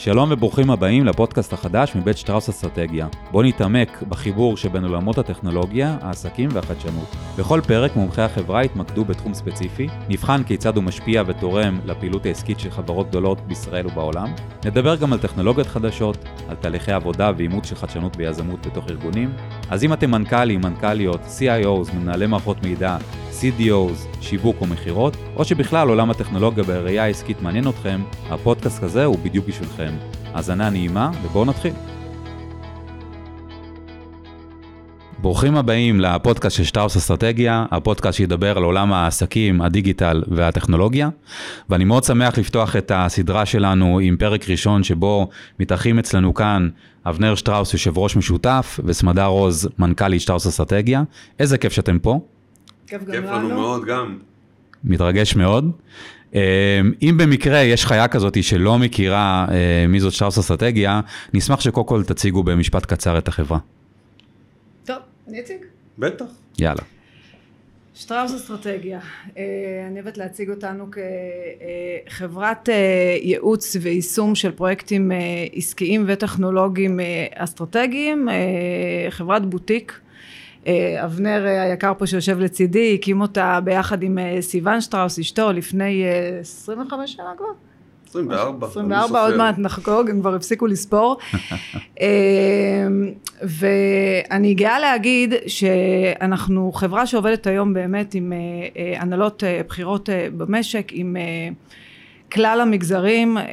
שלום וברוכים הבאים לפודקאסט החדש מבית שטראוס אסטרטגיה. בואו נתעמק בחיבור שבין עולמות הטכנולוגיה, העסקים והחדשנות. בכל פרק מומחי החברה יתמקדו בתחום ספציפי, נבחן כיצד הוא משפיע ותורם לפעילות העסקית של חברות גדולות בישראל ובעולם. נדבר גם על טכנולוגיות חדשות, על תהליכי עבודה ואימוץ של חדשנות ויזמות בתוך ארגונים. אז אם אתם מנכ"לים, מנכ"ליות, CIOs, מנהלי מערכות מידע, CDOs, שיווק או מכירות, או שבכלל עולם הטכנולוגיה בראייה העסקית מעניין אתכם, הפודקאסט הזה הוא בדיוק בשבילכם. האזנה נעימה, ובואו נתחיל. ברוכים הבאים לפודקאסט של שטראוס אסטרטגיה, הפודקאסט שידבר על עולם העסקים, הדיגיטל והטכנולוגיה. ואני מאוד שמח לפתוח את הסדרה שלנו עם פרק ראשון שבו מתארחים אצלנו כאן אבנר שטראוס, יושב ראש משותף, וסמדר רוז, מנכ"לית שטראוס אסטרטגיה. איזה כיף שאתם פה. כיף גם לנו. מאוד גם. מתרגש מאוד. אה, אם במקרה יש חיה כזאת שלא מכירה אה, מי זאת שטראוס אסטרטגיה, נשמח שקודם כל תציגו במשפט קצר את החברה. טוב, אני אציג. בטח. יאללה. שטראוס אסטרטגיה, אה, אני אוהבת להציג אותנו כחברת ייעוץ ויישום של פרויקטים עסקיים וטכנולוגיים אסטרטגיים, חברת בוטיק. אה, אבנר אה, היקר פה שיושב לצידי, הקים אותה ביחד עם אה, סיוון שטראוס, אשתו, לפני 25 שנה כבר? 24. 24, עוד מעט נחגוג, הם כבר הפסיקו לספור. ואני גאה להגיד שאנחנו חברה שעובדת היום באמת עם הנהלות בחירות במשק, עם כלל המגזרים, אה,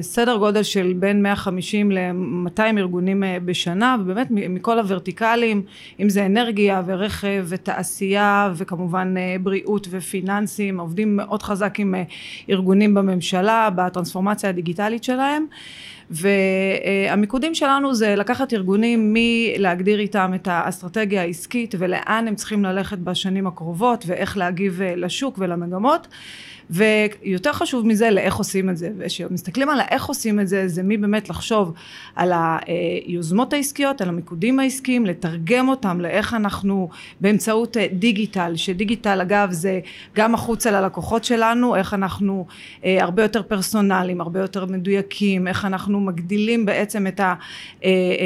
סדר גודל של בין 150 ל-200 ארגונים אה, בשנה, ובאמת מכל הוורטיקלים, אם זה אנרגיה ורכב ותעשייה וכמובן אה, בריאות ופיננסים, עובדים מאוד חזק עם ארגונים בממשלה, בטרנספורמציה הדיגיטלית שלהם. והמיקודים שלנו זה לקחת ארגונים מלהגדיר איתם את האסטרטגיה העסקית ולאן הם צריכים ללכת בשנים הקרובות ואיך להגיב לשוק ולמגמות. ויותר חשוב מזה לאיך עושים את זה. וכשמסתכלים על האיך עושים את זה זה מי באמת לחשוב על היוזמות העסקיות על המיקודים העסקיים לתרגם אותם לאיך אנחנו באמצעות דיגיטל שדיגיטל אגב זה גם החוצה ללקוחות שלנו איך אנחנו אה, הרבה יותר פרסונליים הרבה יותר מדויקים איך אנחנו מגדילים בעצם את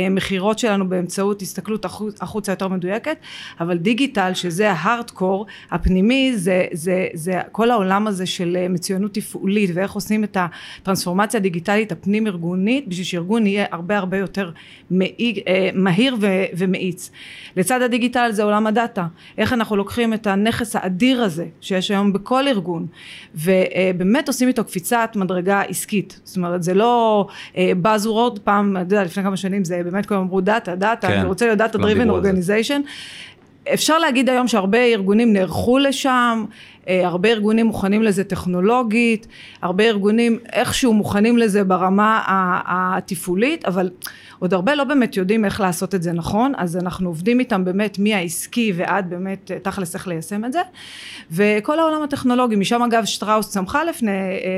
המכירות שלנו באמצעות הסתכלות החוצה יותר מדויקת אבל דיגיטל שזה ההארדקור הפנימי זה, זה, זה כל העולם הזה של אה, מצוינות תפעולית ואיך עושים את הטרנספורמציה הדיגיטלית הפנים ארגונית בשביל שארגון יהיה הרבה הרבה יותר אה, מהיר ומאיץ. לצד הדיגיטל זה עולם הדאטה, איך אנחנו לוקחים את הנכס האדיר הזה שיש היום בכל ארגון ובאמת עושים איתו קפיצת מדרגה עסקית, זאת אומרת זה לא Buzzword, פעם, אתה יודע, לפני כמה שנים זה באמת כולם אמרו דאטה, דאטה, כן, אני רוצה להיות data driven organization אפשר להגיד היום שהרבה ארגונים נערכו לשם, אה, הרבה ארגונים מוכנים לזה טכנולוגית, הרבה ארגונים איכשהו מוכנים לזה ברמה התפעולית, אבל עוד הרבה לא באמת יודעים איך לעשות את זה נכון, אז אנחנו עובדים איתם באמת מהעסקי ועד באמת אה, תכלס איך ליישם את זה, וכל העולם הטכנולוגי, משם אגב שטראוס צמחה לפני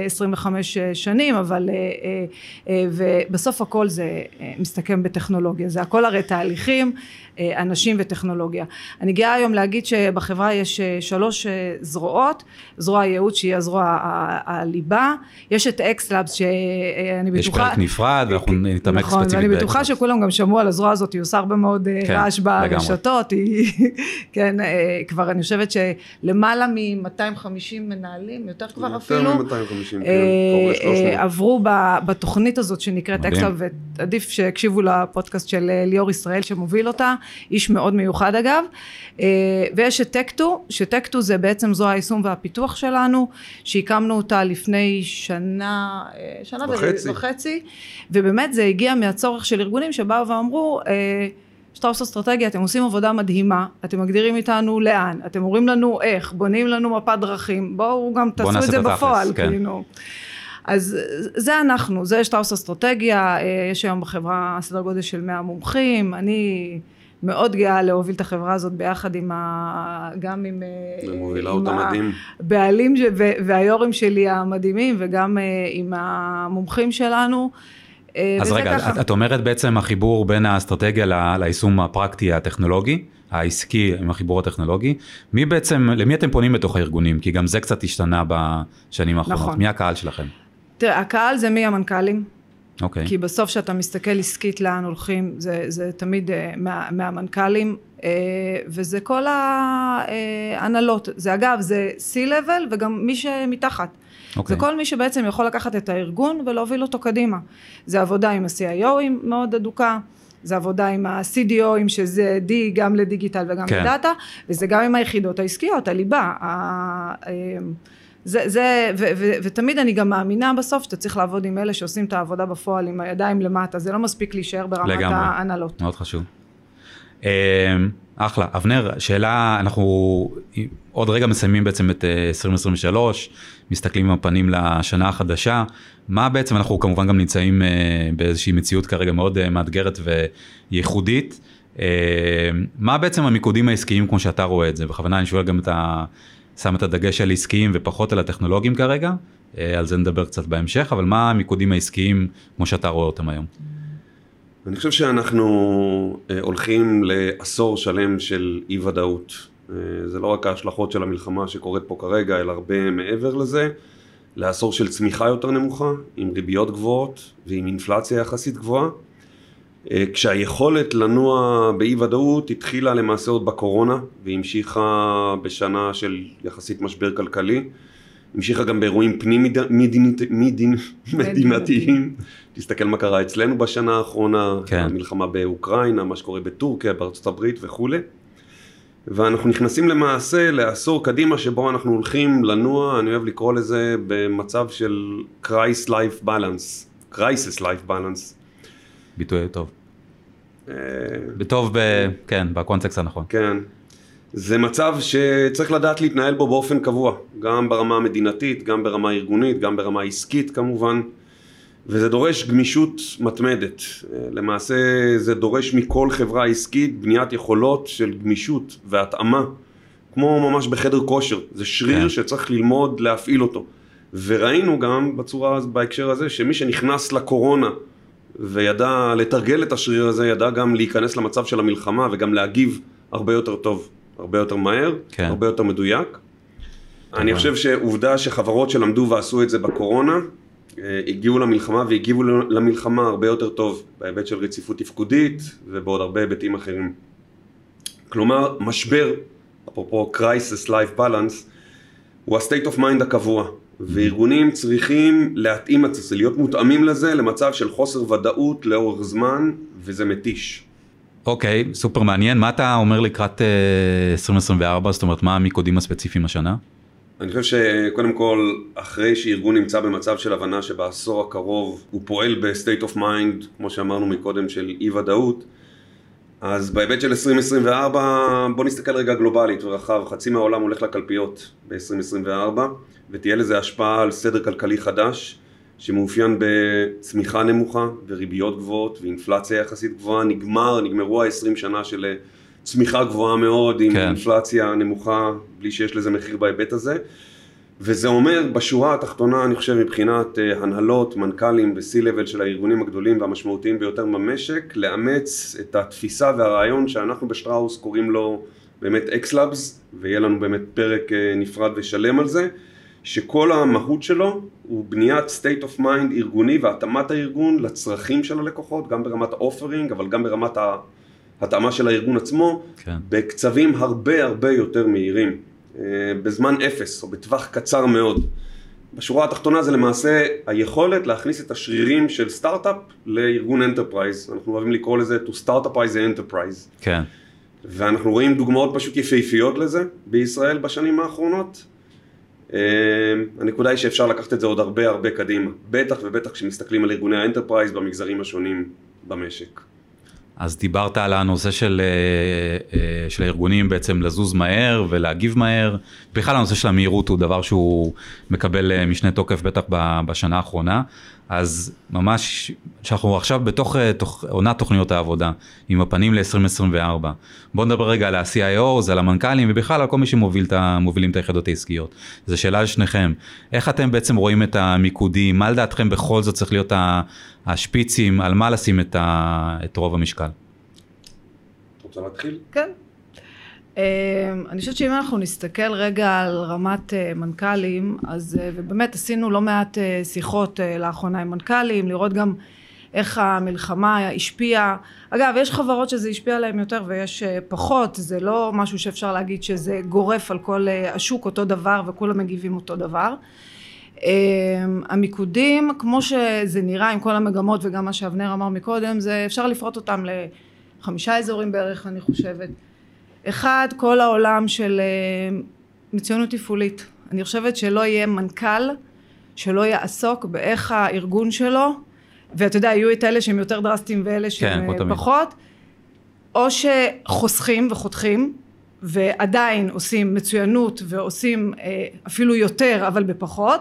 25 אה, שנים, אבל ובסוף הכל זה מסתכם בטכנולוגיה, זה הכל הרי תהליכים, אנשים וטכנולוגיה. אני גאה היום להגיד שבחברה יש שלוש זרועות זרועות, זרוע הייעוץ שהיא הזרוע הליבה, יש את X-Labs שאני בטוחה... יש פרק נפרד ואנחנו נתעמק נכון, ספציפית ב X-Labs. בטוחה שכולם גם שמעו על הזרוע הזאת, היא עושה הרבה מאוד אה, כן, רעש ברשתות, היא, כן, אה, כבר אני חושבת שלמעלה מ-250 מנהלים, יותר כבר יותר אפילו, יותר מ-250, כן, אה, עברו בתוכנית הזאת שנקראת X-Labs, ועדיף שיקשיבו לפודקאסט של ליאור ישראל שמוביל אותה, איש מאוד מיוחד אגב, ויש את טקטו, שטקטו זה בעצם זרוע היישום והפיתוח שלנו, שהקמנו אותה לפני שנה, אה, שנה וחצי. וחצי, ובאמת זה הגיע מהצורך של ארגונים שבאו ואמרו, אה, שטראוס אסטרטגיה, אתם עושים עבודה מדהימה, אתם מגדירים איתנו לאן, אתם אומרים לנו איך, בונים לנו מפת דרכים, בואו גם תעשו בוא את זה בפועל, כן. כאילו. אז זה אנחנו, זה שטראוס אסטרטגיה, אה, יש היום בחברה סדר גודל של 100 מומחים, אני מאוד גאה להוביל את החברה הזאת ביחד עם ה... גם עם... אה, מובילה אותה מדהים. הבעלים והיו"רים שלי המדהימים וגם אה, עם המומחים שלנו. אה, אז רגע, ככה. את אומרת בעצם החיבור בין האסטרטגיה ליישום הפרקטי הטכנולוגי, העסקי עם החיבור הטכנולוגי, מי בעצם, למי אתם פונים בתוך הארגונים? כי גם זה קצת השתנה בשנים האחרונות. נכון. מי הקהל שלכם? תראה, הקהל זה מי המנכ"לים, אוקיי. כי בסוף כשאתה מסתכל עסקית לאן הולכים, זה, זה תמיד אה, מה, מהמנכ"לים, וזה כל ההנהלות. זה אגב, זה C-Level וגם מי שמתחת. אוקיי. זה כל מי שבעצם יכול לקחת את הארגון ולהוביל אותו קדימה. זה עבודה עם ה-CIOים מאוד אדוקה. זה עבודה עם ה-CDOים שזה D גם לדיגיטל וגם כן. לדאטה, וזה גם עם היחידות העסקיות, הליבה. ה- אמ, זה, זה, ו, ו, ותמיד אני גם מאמינה בסוף שאתה צריך לעבוד עם אלה שעושים את העבודה בפועל עם הידיים למטה, זה לא מספיק להישאר ברמת לגמרי. ההנהלות. מאוד חשוב. אה, אחלה. אבנר, שאלה, אנחנו עוד רגע מסיימים בעצם את אה, 2023, מסתכלים עם הפנים לשנה החדשה. מה בעצם, אנחנו כמובן גם נמצאים אה, באיזושהי מציאות כרגע מאוד אה, מאתגרת וייחודית. אה, מה בעצם המיקודים העסקיים כמו שאתה רואה את זה? בכוונה אני שואל גם את ה... שם את הדגש על עסקיים ופחות על הטכנולוגיים כרגע, אה, על זה נדבר קצת בהמשך, אבל מה המיקודים העסקיים כמו שאתה רואה אותם היום? אני חושב שאנחנו אה, הולכים לעשור שלם של אי ודאות. אה, זה לא רק ההשלכות של המלחמה שקורית פה כרגע, אלא הרבה מעבר לזה. לעשור של צמיחה יותר נמוכה, עם ריביות גבוהות ועם אינפלציה יחסית גבוהה. אה, כשהיכולת לנוע באי ודאות התחילה למעשה עוד בקורונה והמשיכה בשנה של יחסית משבר כלכלי. המשיכה גם באירועים פנים מד- מדינית- מדין- מדינתיים. תסתכל מה קרה אצלנו בשנה האחרונה, כן. המלחמה באוקראינה, מה שקורה בטורקיה, בארצות הברית וכולי. ואנחנו נכנסים למעשה לעשור קדימה שבו אנחנו הולכים לנוע, אני אוהב לקרוא לזה במצב של Christ Life Balance, Crisis Life Balance. ביטוי טוב. אה, בטוב, ב... כן, בקונטקסט הנכון. כן. זה מצב שצריך לדעת להתנהל בו באופן קבוע, גם ברמה המדינתית, גם ברמה הארגונית, גם ברמה העסקית כמובן, וזה דורש גמישות מתמדת. למעשה זה דורש מכל חברה עסקית בניית יכולות של גמישות והתאמה, כמו ממש בחדר כושר, זה שריר כן. שצריך ללמוד להפעיל אותו. וראינו גם בצורה, בהקשר הזה, שמי שנכנס לקורונה וידע לתרגל את השריר הזה, ידע גם להיכנס למצב של המלחמה וגם להגיב הרבה יותר טוב, הרבה יותר מהר, כן. הרבה יותר מדויק. אני חושב שעובדה שחברות שלמדו ועשו את זה בקורונה, אה, הגיעו למלחמה והגיבו למלחמה הרבה יותר טוב, בהיבט של רציפות תפקודית ובעוד הרבה היבטים אחרים. כלומר, משבר, אפרופו crisis life balance, הוא ה-state of mind הקבוע, וארגונים צריכים להתאים את זה, להיות מותאמים לזה למצב של חוסר ודאות לאורך זמן, וזה מתיש. אוקיי, סופר מעניין. מה אתה אומר לקראת אה, 2024? זאת אומרת, מה המיקודים הספציפיים השנה? אני חושב שקודם כל, אחרי שארגון נמצא במצב של הבנה שבעשור הקרוב הוא פועל ב-state of mind, כמו שאמרנו מקודם, של אי ודאות, אז בהיבט של 2024, בוא נסתכל רגע גלובלית ורחב, חצי מהעולם הולך לקלפיות ב-2024, ותהיה לזה השפעה על סדר כלכלי חדש, שמאופיין בצמיחה נמוכה וריביות גבוהות ואינפלציה יחסית גבוהה, נגמר, נגמרו ה-20 שנה של אה, צמיחה גבוהה מאוד עם כן. אינפלציה נמוכה, בלי שיש לזה מחיר בהיבט הזה. וזה אומר בשורה התחתונה, אני חושב, מבחינת אה, הנהלות, מנכ"לים ו-C-Level של הארגונים הגדולים והמשמעותיים ביותר במשק, לאמץ את התפיסה והרעיון שאנחנו בשטראוס קוראים לו באמת X-Labs, ויהיה לנו באמת פרק אה, נפרד ושלם על זה, שכל המהות שלו הוא בניית state of mind ארגוני והתאמת הארגון לצרכים של הלקוחות, גם ברמת ה offering, אבל גם ברמת ההתאמה של הארגון עצמו, כן. בקצבים הרבה הרבה יותר מהירים, אה, בזמן אפס או בטווח קצר מאוד. בשורה התחתונה זה למעשה היכולת להכניס את השרירים של סטארט-אפ לארגון enterprise, אנחנו אוהבים לקרוא לזה to start-upize the enterprise, כן. ואנחנו רואים דוגמאות פשוט יפהפיות לזה בישראל בשנים האחרונות. אה, הנקודה היא שאפשר לקחת את זה עוד הרבה הרבה קדימה, בטח ובטח כשמסתכלים על ארגוני ה enterprise במגזרים השונים במשק. אז דיברת על הנושא של, אה, אה, של הארגונים בעצם לזוז מהר ולהגיב מהר. בכלל הנושא של המהירות הוא דבר שהוא מקבל אה, משנה תוקף בטח בשנה האחרונה. אז ממש, שאנחנו עכשיו בתוך אה, תוך, עונת תוכניות העבודה, עם הפנים ל-2024. בואו נדבר רגע על ה-CIOs, על המנכ"לים ובכלל על כל מי שמוביל את את היחידות העסקיות. זו שאלה לשניכם, איך אתם בעצם רואים את המיקודים, מה לדעתכם בכל זאת צריך להיות השפיצים, על מה לשים את, ה- את רוב המשקל? את רוצה להתחיל? כן. אה, אני חושבת שאם אנחנו נסתכל רגע על רמת אה, מנכ"לים, אז אה, ובאמת עשינו לא מעט אה, שיחות לאחרונה עם מנכ"לים, לראות גם איך המלחמה השפיעה. אגב, יש חברות שזה השפיע עליהן יותר ויש פחות, זה לא משהו שאפשר להגיד שזה גורף על כל השוק אותו דבר וכולם מגיבים אותו דבר. אה, המיקודים, כמו שזה נראה עם כל המגמות וגם מה שאבנר אמר מקודם, זה אפשר לפרוט אותם לחמישה אזורים בערך, אני חושבת. אחד, כל העולם של מצוינות תפעולית. אני חושבת שלא יהיה מנכ"ל שלא יעסוק באיך הארגון שלו ואתה יודע, יהיו את אלה שהם יותר דרסטיים ואלה שהם כן, פחות, או שחוסכים וחותכים, ועדיין עושים מצוינות ועושים אה, אפילו יותר אבל בפחות,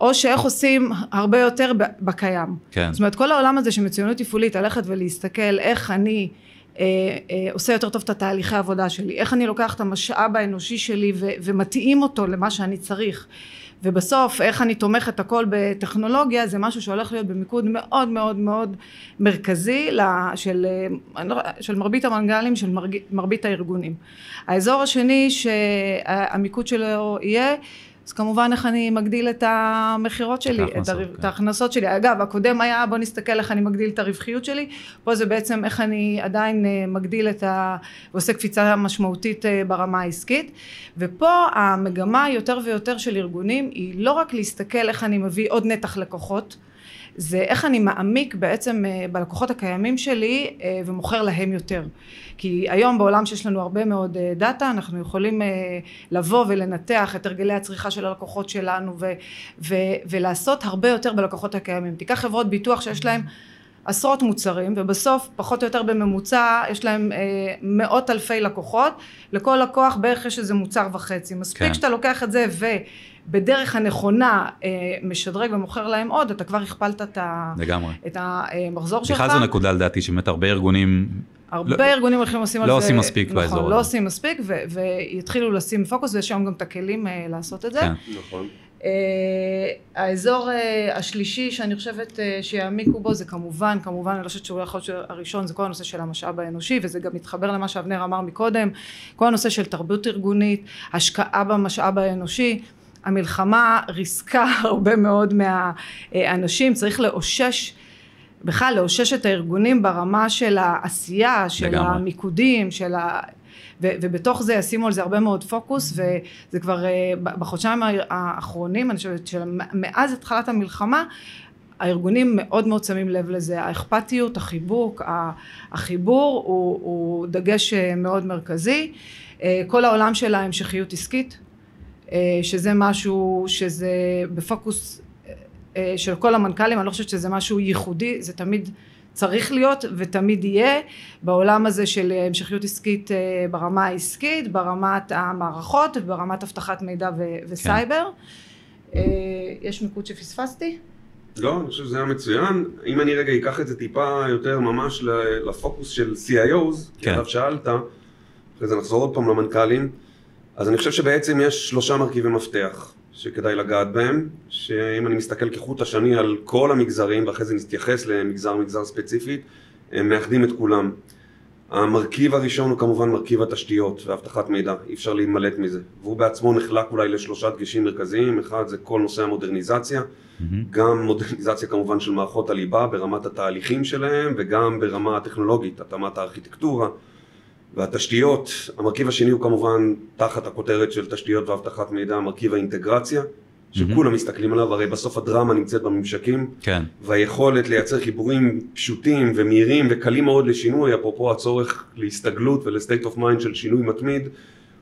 או שאיך עושים הרבה יותר בקיים. כן. זאת אומרת, כל העולם הזה של מצוינות תפעולית, ללכת ולהסתכל איך אני אה, אה, עושה יותר טוב את התהליכי העבודה שלי, איך אני לוקח את המשאב האנושי שלי ו- ומתאים אותו למה שאני צריך. ובסוף איך אני תומכת הכל בטכנולוגיה זה משהו שהולך להיות במיקוד מאוד מאוד מאוד מרכזי של, לא, של מרבית המנגלים של מרבית הארגונים. האזור השני שהמיקוד שלו יהיה אז כמובן איך אני מגדיל את המכירות שלי, את, הר... כן. את ההכנסות שלי. אגב, הקודם היה בוא נסתכל איך אני מגדיל את הרווחיות שלי, פה זה בעצם איך אני עדיין אה, מגדיל את ה... ועושה קפיצה משמעותית אה, ברמה העסקית. ופה המגמה יותר ויותר של ארגונים היא לא רק להסתכל איך אני מביא עוד נתח לקוחות, זה איך אני מעמיק בעצם אה, בלקוחות הקיימים שלי אה, ומוכר להם יותר. כי היום בעולם שיש לנו הרבה מאוד אה, דאטה אנחנו יכולים לבוא ולנתח את הרגלי הצריכה של הלקוחות שלנו ו- ו- ולעשות הרבה יותר בלקוחות הקיימים. תיקח חברות ביטוח שיש להם עשרות מוצרים ובסוף פחות או יותר בממוצע יש להם אה, מאות אלפי לקוחות לכל לקוח בערך יש איזה מוצר וחצי מספיק כן. שאתה לוקח את זה ובדרך הנכונה אה, משדרג ומוכר להם עוד אתה כבר הכפלת את, ה, לגמרי. את המחזור שלך. בכלל זו נקודה לדעתי שבאמת הרבה ארגונים הרבה לא, ארגונים הולכים לשים לא על זה, לא עושים מספיק נכון, באזור לא הזה. לא עושים מספיק ו- ויתחילו לשים פוקוס ויש היום גם את הכלים uh, לעשות את זה. כן. נכון. Uh, האזור uh, השלישי שאני חושבת uh, שיעמיקו בו זה כמובן, כמובן אני לא חושבת שהוא יכול להיות הראשון זה כל הנושא של המשאב האנושי וזה גם מתחבר למה שאבנר אמר מקודם, כל הנושא של תרבות ארגונית, השקעה במשאב האנושי, המלחמה ריסקה הרבה מאוד מהאנשים, צריך לאושש בכלל לאושש את הארגונים ברמה של העשייה, של לגמרי. המיקודים, של ה... ו, ובתוך זה ישימו על זה הרבה מאוד פוקוס וזה כבר אה, בחודשיים האחרונים אני חושבת שמאז התחלת המלחמה הארגונים מאוד מאוד שמים לב לזה האכפתיות החיבוק החיבור הוא, הוא דגש אה, מאוד מרכזי אה, כל העולם של ההמשכיות עסקית שזה משהו שזה בפוקוס של כל המנכ"לים אני לא חושבת שזה משהו ייחודי זה תמיד צריך להיות ותמיד יהיה בעולם הזה של המשכיות עסקית אה, ברמה העסקית, ברמת המערכות וברמת אבטחת מידע ו- וסייבר. כן. יש מיקוד שפספסתי? לא, אני חושב שזה היה מצוין. אם אני רגע אקח את זה טיפה יותר ממש לפוקוס של CIOs, כן. כי שאלת, אחרי זה נחזור עוד פעם למנכ"לים, אז אני חושב שבעצם יש שלושה מרכיבי מפתח. שכדאי לגעת בהם, שאם אני מסתכל כחוט השני על כל המגזרים, ואחרי זה נתייחס למגזר מגזר ספציפית, הם מאחדים את כולם. המרכיב הראשון הוא כמובן מרכיב התשתיות ואבטחת מידע, אי אפשר להימלט מזה. והוא בעצמו נחלק אולי לשלושה דגשים מרכזיים, אחד זה כל נושא המודרניזציה, mm-hmm. גם מודרניזציה כמובן של מערכות הליבה ברמת התהליכים שלהם וגם ברמה הטכנולוגית, התאמת הארכיטקטורה. והתשתיות, המרכיב השני הוא כמובן תחת הכותרת של תשתיות ואבטחת מידע, מרכיב האינטגרציה, שכולם מסתכלים עליו, הרי בסוף הדרמה נמצאת בממשקים, כן. והיכולת לייצר חיבורים פשוטים ומהירים וקלים מאוד לשינוי, אפרופו הצורך להסתגלות ול state of mind של שינוי מתמיד,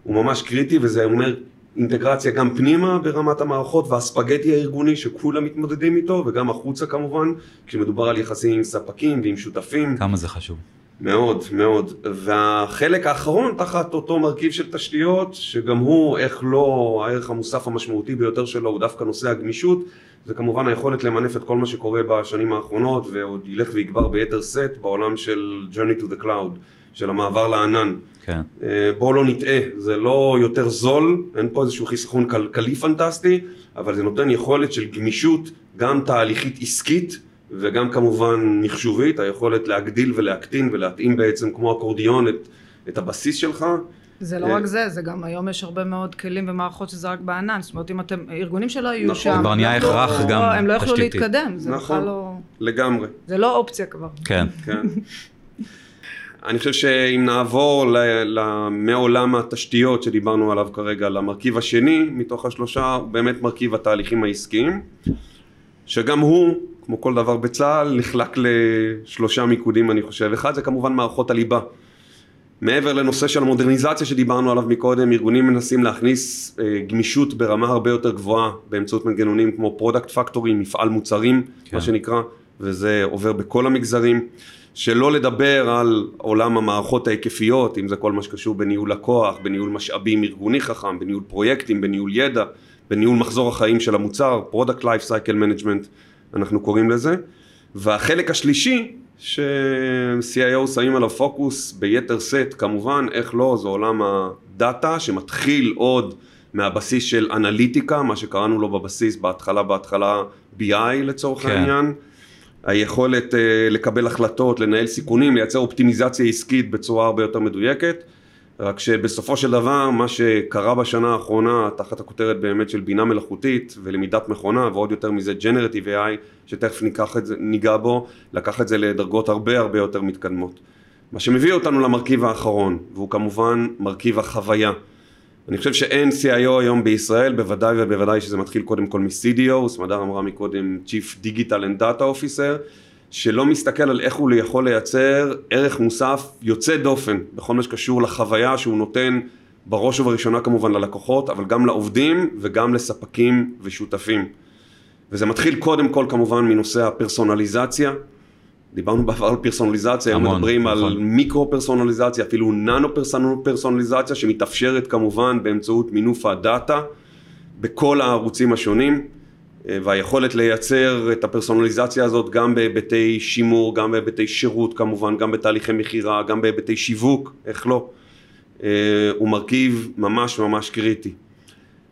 הוא ממש קריטי וזה אומר אינטגרציה גם פנימה ברמת המערכות והספגטי הארגוני שכולם מתמודדים איתו וגם החוצה כמובן, כשמדובר על יחסים עם ספקים ועם שותפים. כמה זה חשוב. מאוד, מאוד. והחלק האחרון תחת אותו מרכיב של תשתיות, שגם הוא, איך לא, הערך המוסף המשמעותי ביותר שלו הוא דווקא נושא הגמישות, זה כמובן היכולת למנף את כל מה שקורה בשנים האחרונות, ועוד ילך ויגבר ביתר שאת בעולם של journey to the cloud, של המעבר לענן. כן. אה, בואו לא נטעה, זה לא יותר זול, אין פה איזשהו חיסכון כלכלי פנטסטי, אבל זה נותן יכולת של גמישות, גם תהליכית עסקית, וגם כמובן מחשובית, היכולת להגדיל ולהקטין ולהתאים בעצם כמו אקורדיון את, את הבסיס שלך. זה לא אה, רק זה, זה גם היום יש הרבה מאוד כלים ומערכות שזה רק בענן, זאת אומרת אם אתם, ארגונים שלא יהיו נכון. שם, כבר נהיה הם לא- הכרח לא- גם הם לא יוכלו תשתיתי. להתקדם, זה נכון. בכלל לא, לגמרי. זה לא אופציה כבר. כן. כן. אני חושב שאם נעבור ל- ל- מעולם התשתיות שדיברנו עליו כרגע למרכיב השני מתוך השלושה, הוא באמת מרכיב התהליכים העסקיים, שגם הוא, כמו כל דבר בצה"ל, נחלק לשלושה מיקודים אני חושב. אחד זה כמובן מערכות הליבה. מעבר לנושא של המודרניזציה שדיברנו עליו מקודם, ארגונים מנסים להכניס אה, גמישות ברמה הרבה יותר גבוהה באמצעות מנגנונים כמו product factory, מפעל מוצרים, כן. מה שנקרא, וזה עובר בכל המגזרים. שלא לדבר על עולם המערכות ההיקפיות, אם זה כל מה שקשור בניהול לקוח, בניהול משאבים ארגוני חכם, בניהול פרויקטים, בניהול ידע, בניהול מחזור החיים של המוצר, Product Life Cycle Management, אנחנו קוראים לזה. והחלק השלישי, ש-CIO שמים עליו פוקוס ביתר שאת, כמובן, איך לא, זה עולם הדאטה, שמתחיל עוד מהבסיס של אנליטיקה, מה שקראנו לו בבסיס, בהתחלה, בהתחלה BI לצורך כן. העניין. היכולת uh, לקבל החלטות, לנהל סיכונים, לייצר אופטימיזציה עסקית בצורה הרבה יותר מדויקת, רק שבסופו של דבר מה שקרה בשנה האחרונה תחת הכותרת באמת של בינה מלאכותית ולמידת מכונה ועוד יותר מזה Generative AI שתכף ניקח את זה, ניגע בו, לקח את זה לדרגות הרבה הרבה יותר מתקדמות. מה שמביא אותנו למרכיב האחרון והוא כמובן מרכיב החוויה. אני חושב שאין CIO היום בישראל, בוודאי ובוודאי שזה מתחיל קודם כל מ-CDO, סמדר אמרה מקודם Chief Digital and Data Officer, שלא מסתכל על איך הוא יכול לייצר ערך מוסף יוצא דופן בכל מה שקשור לחוויה שהוא נותן בראש ובראשונה כמובן ללקוחות, אבל גם לעובדים וגם לספקים ושותפים. וזה מתחיל קודם כל כמובן מנושא הפרסונליזציה. דיברנו בעבר על פרסונליזציה, היום המון, מדברים נכון. על מיקרו פרסונליזציה, אפילו ננו פרסונליזציה שמתאפשרת כמובן באמצעות מינוף הדאטה בכל הערוצים השונים והיכולת לייצר את הפרסונליזציה הזאת גם בהיבטי שימור, גם בהיבטי שירות כמובן, גם בתהליכי מכירה, גם בהיבטי שיווק, איך לא, אה, הוא מרכיב ממש ממש קריטי.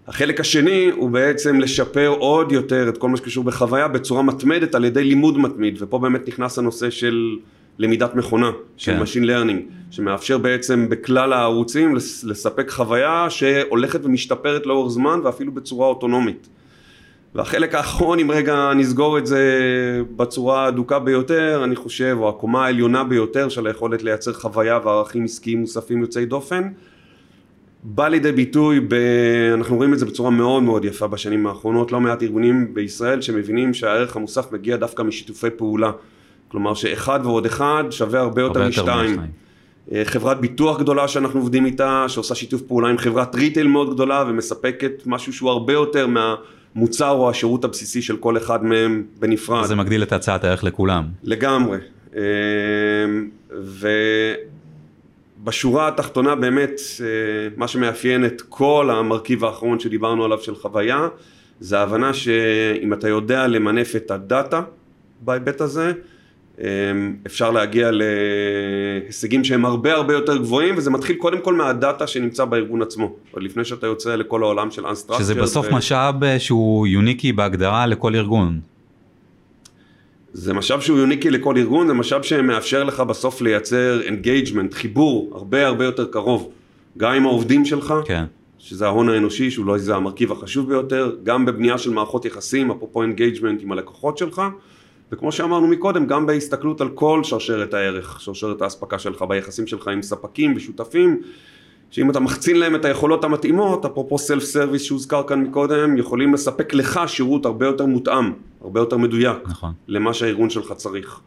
החלק השני הוא בעצם לשפר עוד יותר את כל מה שקשור בחוויה בצורה מתמדת על ידי לימוד מתמיד ופה באמת נכנס הנושא של למידת מכונה, של כן. Machine Learning, שמאפשר בעצם בכלל הערוצים לס- לספק חוויה שהולכת ומשתפרת לאורך זמן ואפילו בצורה אוטונומית. והחלק האחרון, אם רגע נסגור את זה בצורה הדוקה ביותר, אני חושב, או הקומה העליונה ביותר של היכולת לייצר חוויה וערכים עסקיים מוספים יוצאי דופן, בא לידי ביטוי, ב... אנחנו רואים את זה בצורה מאוד מאוד יפה בשנים האחרונות, לא מעט ארגונים בישראל שמבינים שהערך המוסף מגיע דווקא משיתופי פעולה. כלומר שאחד ועוד אחד שווה הרבה יותר משתיים. אה, חברת ביטוח גדולה שאנחנו עובדים איתה, שעושה שיתוף פעולה עם חברת ריטייל מאוד גדולה ומספקת משהו שהוא הרבה יותר מהמוצר או השירות הבסיסי של כל אחד מהם בנפרד. זה מגדיל את הצעת הערך לכולם. לגמרי. אה, ובשורה התחתונה באמת, אה, מה שמאפיין את כל המרכיב האחרון שדיברנו עליו של חוויה, זה ההבנה שאם אתה יודע למנף את הדאטה בהיבט הזה, אפשר להגיע להישגים שהם הרבה הרבה יותר גבוהים, וזה מתחיל קודם כל מהדאטה שנמצא בארגון עצמו, עוד לפני שאתה יוצא לכל העולם של Unstructured. שזה בסוף ו- משאב אה, שהוא unique־י בהגדרה לכל ארגון. זה משאב שהוא unique־י לכל ארגון, זה משאב שמאפשר לך בסוף לייצר engagement, חיבור הרבה הרבה יותר קרוב, גם עם העובדים שלך, כן. שזה ההון האנושי, שאולי זה המרכיב החשוב ביותר, גם בבנייה של מערכות יחסים, אפרופו engagement עם הלקוחות שלך, וכמו שאמרנו מקודם, גם בהסתכלות על כל שרשרת הערך, שרשרת האספקה שלך, ביחסים שלך עם ספקים ושותפים, שאם אתה מחצין להם את היכולות המתאימות, אפרופו self service שהוזכר כאן מקודם, יכולים לספק לך שירות הרבה יותר מותאם, הרבה יותר מדויק. נכון. למה שהארגון שלך צריך.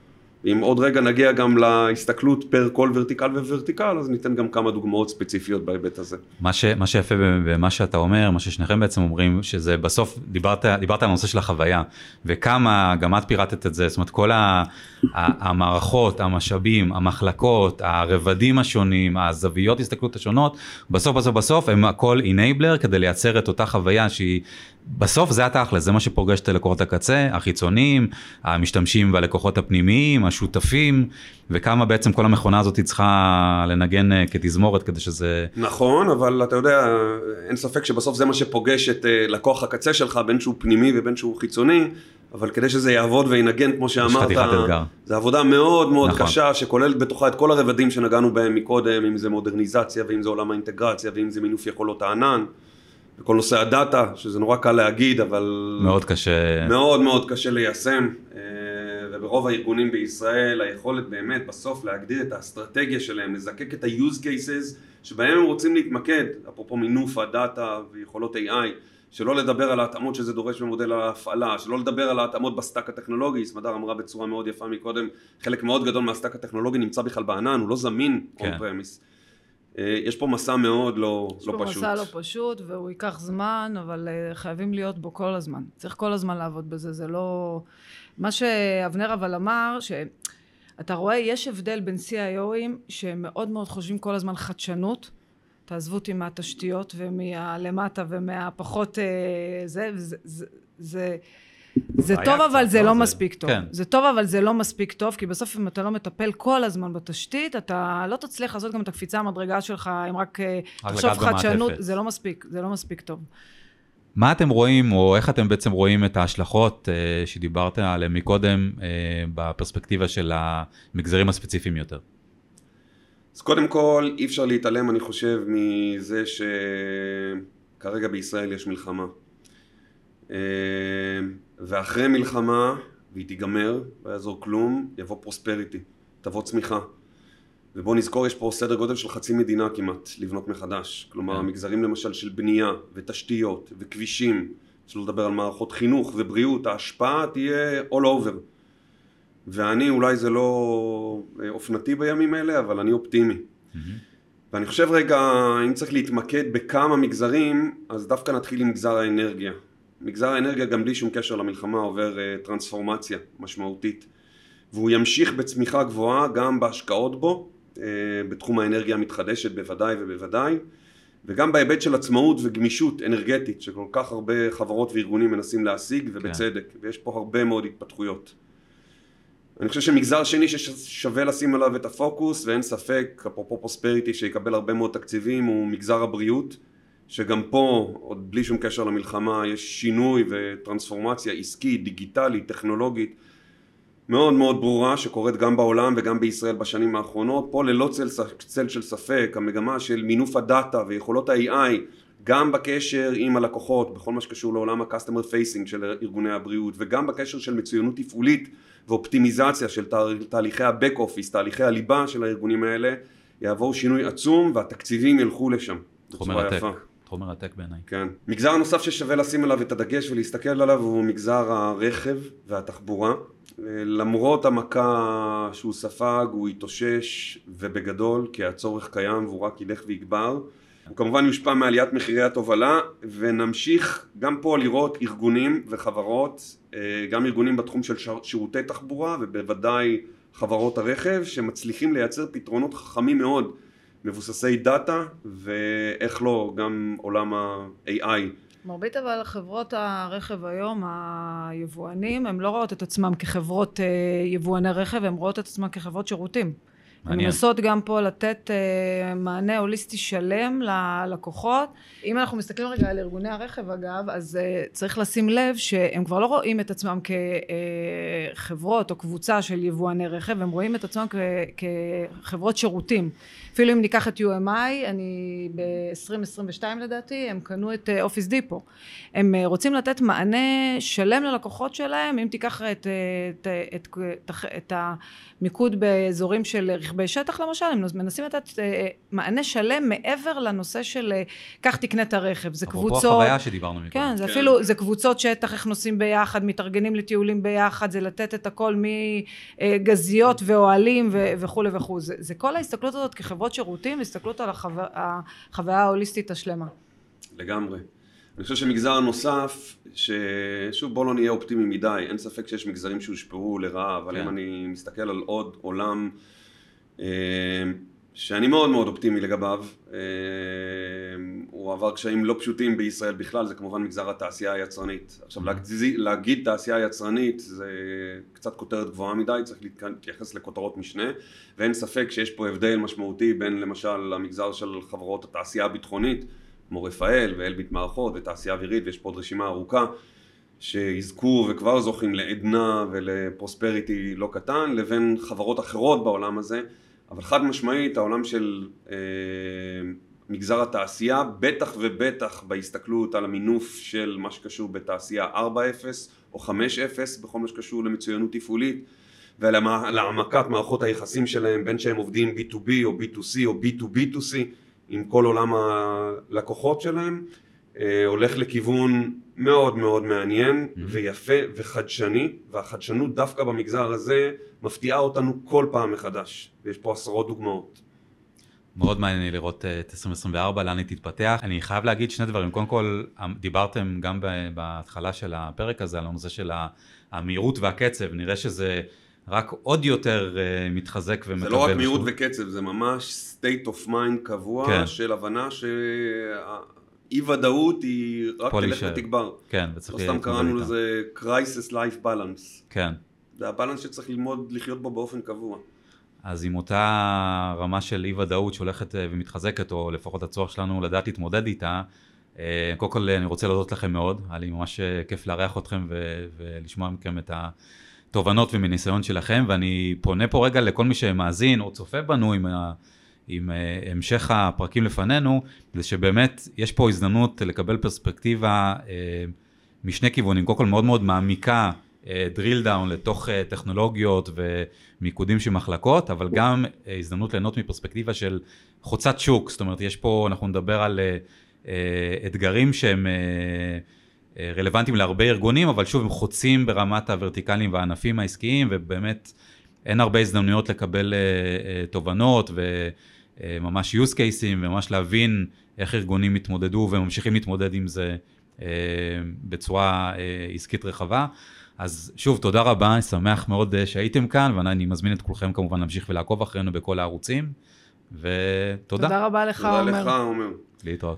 ואם עוד רגע נגיע גם להסתכלות פר כל ורטיקל וורטיקל, אז ניתן גם כמה דוגמאות ספציפיות בהיבט הזה. מה, ש, מה שיפה במה שאתה אומר, מה ששניכם בעצם אומרים, שזה בסוף, דיברת, דיברת על הנושא של החוויה, וכמה, גם את פירטת את זה, זאת אומרת כל ה, ה, המערכות, המשאבים, המחלקות, הרבדים השונים, הזוויות הסתכלות השונות, בסוף בסוף בסוף הם הכל אינבלר כדי לייצר את אותה חוויה שהיא, בסוף זה התכל'ס, זה מה שפוגש את לקוחות הקצה, החיצוניים, המשתמשים והלקוחות הפנימיים, השותפים, וכמה בעצם כל המכונה הזאת צריכה לנגן אה, כתזמורת כדי שזה... נכון, אבל אתה יודע, אין ספק שבסוף זה מה שפוגש את אה, לקוח הקצה שלך, בין שהוא פנימי ובין שהוא חיצוני, אבל כדי שזה יעבוד וינגן, כמו שאמרת. זו עבודה מאוד מאוד נכון. קשה, שכוללת בתוכה את כל הרבדים שנגענו בהם מקודם, אם זה מודרניזציה, ואם זה עולם האינטגרציה, ואם זה מינוף יכולות הענן, וכל נושא הדאטה, שזה נורא קל להגיד, אבל... מאוד קשה. מאוד מאוד קשה ליישם, אה, וברוב הארגונים בישראל היכולת באמת בסוף להגדיר את האסטרטגיה שלהם, לזקק את ה-use cases שבהם הם רוצים להתמקד, אפרופו מינוף הדאטה ויכולות AI, שלא לדבר על ההתאמות שזה דורש במודל ההפעלה, שלא לדבר על ההתאמות ב-stack הטכנולוגי, סמדר אמרה בצורה מאוד יפה מקודם, חלק מאוד גדול מה-stack הטכנולוגי נמצא בכלל בענן, הוא לא זמין כן. on premise. אה, יש פה מסע מאוד לא, יש לא פה פשוט. מסע לא פשוט, והוא ייקח זמן, אבל אה, חייבים להיות בו כל הזמן. צריך כל הזמן לעבוד בזה, זה לא... מה שאבנר אבל אמר, שאתה רואה, יש הבדל בין CIOים שהם מאוד מאוד חושבים כל הזמן חדשנות. תעזבו אותי מהתשתיות ומהלמטה ומהפחות אה, זה, זה, זה, זה, זה טוב אבל זה לא? לא זה- מספיק טוב. כן. זה טוב אבל זה לא מספיק טוב, כי בסוף אם אתה לא מטפל כל הזמן בתשתית, אתה לא תצליח לעשות גם את הקפיצה המדרגה שלך, אם רק אה, רק תחשוב חדשנות. זה לא מספיק, זה לא מספיק טוב. מה אתם רואים, או איך אתם בעצם רואים את ההשלכות אה, שדיברת עליהן מקודם, אה, בפרספקטיבה של המגזרים הספציפיים יותר? אז קודם כל, אי אפשר להתעלם, אני חושב, מזה שכרגע בישראל יש מלחמה. אה, ואחרי מלחמה, והיא תיגמר, לא יעזור כלום, יבוא פרוספריטי, תבוא צמיחה. ובואו נזכור, יש פה סדר גודל של חצי מדינה כמעט לבנות מחדש. כלומר, כן. המגזרים למשל של בנייה ותשתיות וכבישים, שלא לדבר על מערכות חינוך ובריאות, ההשפעה תהיה all over. ואני, אולי זה לא אה, אופנתי בימים אלה, אבל אני אופטימי. ואני חושב רגע, אם צריך להתמקד בכמה מגזרים, אז דווקא נתחיל עם מגזר האנרגיה. מגזר האנרגיה גם בלי שום קשר למלחמה עובר אה, טרנספורמציה משמעותית. והוא ימשיך בצמיחה גבוהה גם בהשקעות בו, אה, בתחום האנרגיה המתחדשת בוודאי ובוודאי, וגם בהיבט של עצמאות וגמישות אנרגטית, שכל כך הרבה חברות וארגונים מנסים להשיג, ובצדק, ויש פה הרבה מאוד התפתחויות. אני חושב שמגזר שני ששווה לשים עליו את הפוקוס, ואין ספק, אפרופו פרוספריטי שיקבל הרבה מאוד תקציבים, הוא מגזר הבריאות, שגם פה, עוד בלי שום קשר למלחמה, יש שינוי וטרנספורמציה עסקית, דיגיטלית, טכנולוגית, מאוד מאוד ברורה, שקורית גם בעולם וגם בישראל בשנים האחרונות. פה ללא צל, צל של ספק, המגמה של מינוף הדאטה ויכולות ה-AI, גם בקשר עם הלקוחות, בכל מה שקשור לעולם ה-customer facing של ארגוני הבריאות, וגם בקשר של מצוינות תפעולית ואופטימיזציה של תה- תהליכי ה-back office, תהליכי הליבה של הארגונים האלה, יעבור שינוי עצום והתקציבים ילכו לשם. מרתק, יפה. תחום מרתק בעיניי. כן. מגזר נוסף ששווה לשים עליו את הדגש ולהסתכל עליו הוא מגזר הרכב והתחבורה. למרות המכה שהוא ספג, הוא התאושש ובגדול, כי הצורך קיים והוא רק ילך ויגבר. הוא כמובן יושפע מעליית מחירי התובלה, ונמשיך גם פה לראות ארגונים וחברות, אה, גם ארגונים בתחום של שירותי תחבורה, ובוודאי חברות הרכב, שמצליחים לייצר פתרונות חכמים מאוד, מבוססי דאטה, ואיך לא, גם עולם ה-AI. מרבית אבל חברות הרכב היום, היבואנים, הם לא רואות את עצמם כחברות אה, יבואני רכב, הם רואות את עצמם כחברות שירותים. מנסות גם פה לתת אה, מענה הוליסטי שלם ללקוחות. אם אנחנו מסתכלים רגע על ארגוני הרכב אגב, אז אה, צריך לשים לב שהם כבר לא רואים את עצמם כחברות או קבוצה של יבואני רכב, הם רואים את עצמם כ- כחברות שירותים. אפילו אם ניקח את UMI, אני ב-2022 לדעתי, הם קנו את אה, אופיס דיפו. הם אה, רוצים לתת מענה שלם ללקוחות שלהם, אם תיקח את, אה, את, את, את, את המיקוד באזורים של רכבי שטח למשל, הם מנסים לתת אה, מענה שלם מעבר לנושא של אה, קח תקנה את הרכב, זה אפרופו קבוצות, החוויה שדיברנו מקודם. כן, זה כן. אפילו, זה קבוצות שטח, איך נוסעים ביחד, מתארגנים לטיולים ביחד, זה לתת את הכל מגזיות ואוהלים ו- וכולי וכו'. זה, זה כל ההסתכלות הזאת כחברות שירותים, הסתכלות על החו... החוויה ההוליסטית השלמה. לגמרי. אני חושב שמגזר נוסף, ששוב בוא לא נהיה אופטימי מדי, אין ספק שיש מגזרים שהושפעו לרעה, אבל כן. אם אני מסתכל על עוד עולם אה, שאני מאוד מאוד אופטימי לגביו, אה, הוא עבר קשיים לא פשוטים בישראל בכלל, זה כמובן מגזר התעשייה היצרנית. עכשיו להגזי- להגיד תעשייה יצרנית זה קצת כותרת גבוהה מדי, צריך להתייחס לכותרות משנה, ואין ספק שיש פה הבדל משמעותי בין למשל המגזר של חברות התעשייה הביטחונית, כמו רפאל ואלביט מערכות ותעשייה אווירית ויש פה עוד רשימה ארוכה שיזכו וכבר זוכים לעדנה ולפרוספריטי לא קטן, לבין חברות אחרות בעולם הזה, אבל חד משמעית העולם של אה, מגזר התעשייה, בטח ובטח בהסתכלות על המינוף של מה שקשור בתעשייה 4.0 או 5.0 בכל מה שקשור למצוינות תפעולית ולהעמקת מערכות היחסים שלהם בין שהם עובדים B2B או B2C או B2B2C עם כל עולם הלקוחות שלהם הולך לכיוון מאוד מאוד מעניין mm-hmm. ויפה וחדשני והחדשנות דווקא במגזר הזה מפתיעה אותנו כל פעם מחדש ויש פה עשרות דוגמאות. מאוד מעניין לי לראות אה, את 2024, לאן היא תתפתח. אני חייב להגיד שני דברים. קודם כל, אמ, דיברתם גם בהתחלה של הפרק הזה על הנושא של המהירות והקצב. נראה שזה רק עוד יותר uh, מתחזק ומקבל... זה לא רק מהירות וקצב, זה ממש state of mind קבוע כן. של הבנה שאי ודאות היא רק תלך ותגבר. כן, וצריך... לא סתם קראנו לזה crisis life balance. כן. זה הבלנס שצריך ללמוד לחיות בו באופן קבוע. אז עם אותה רמה של אי ודאות שהולכת אה, ומתחזקת, או לפחות הצורך שלנו לדעת להתמודד איתה, אה, קודם כל אני רוצה להודות לכם מאוד, היה לי ממש ממש לארח אתכם ו- ולשמוע מכם את ה... תובנות ומניסיון שלכם, ואני פונה פה רגע לכל מי שמאזין או צופה בנו עם, ה, עם uh, המשך הפרקים לפנינו, זה שבאמת יש פה הזדמנות לקבל פרספקטיבה uh, משני כיוונים, קודם כל מאוד מאוד מעמיקה, uh, drill down לתוך טכנולוגיות ומיקודים של מחלקות, אבל גם הזדמנות ליהנות מפרספקטיבה של חוצת שוק, זאת אומרת יש פה, אנחנו נדבר על אתגרים שהם... אה, רלוונטיים להרבה ארגונים, אבל שוב, הם חוצים ברמת הוורטיקלים והענפים העסקיים, ובאמת אין הרבה הזדמנויות לקבל uh, uh, תובנות וממש use cases, וממש להבין איך ארגונים התמודדו וממשיכים להתמודד עם זה uh, בצורה uh, עסקית רחבה. אז שוב, תודה רבה, אני שמח מאוד שהייתם כאן, ואני מזמין את כולכם כמובן להמשיך ולעקוב אחרינו בכל הערוצים, ותודה. תודה רבה לך, עומר. תודה לך, עומר. להתראות.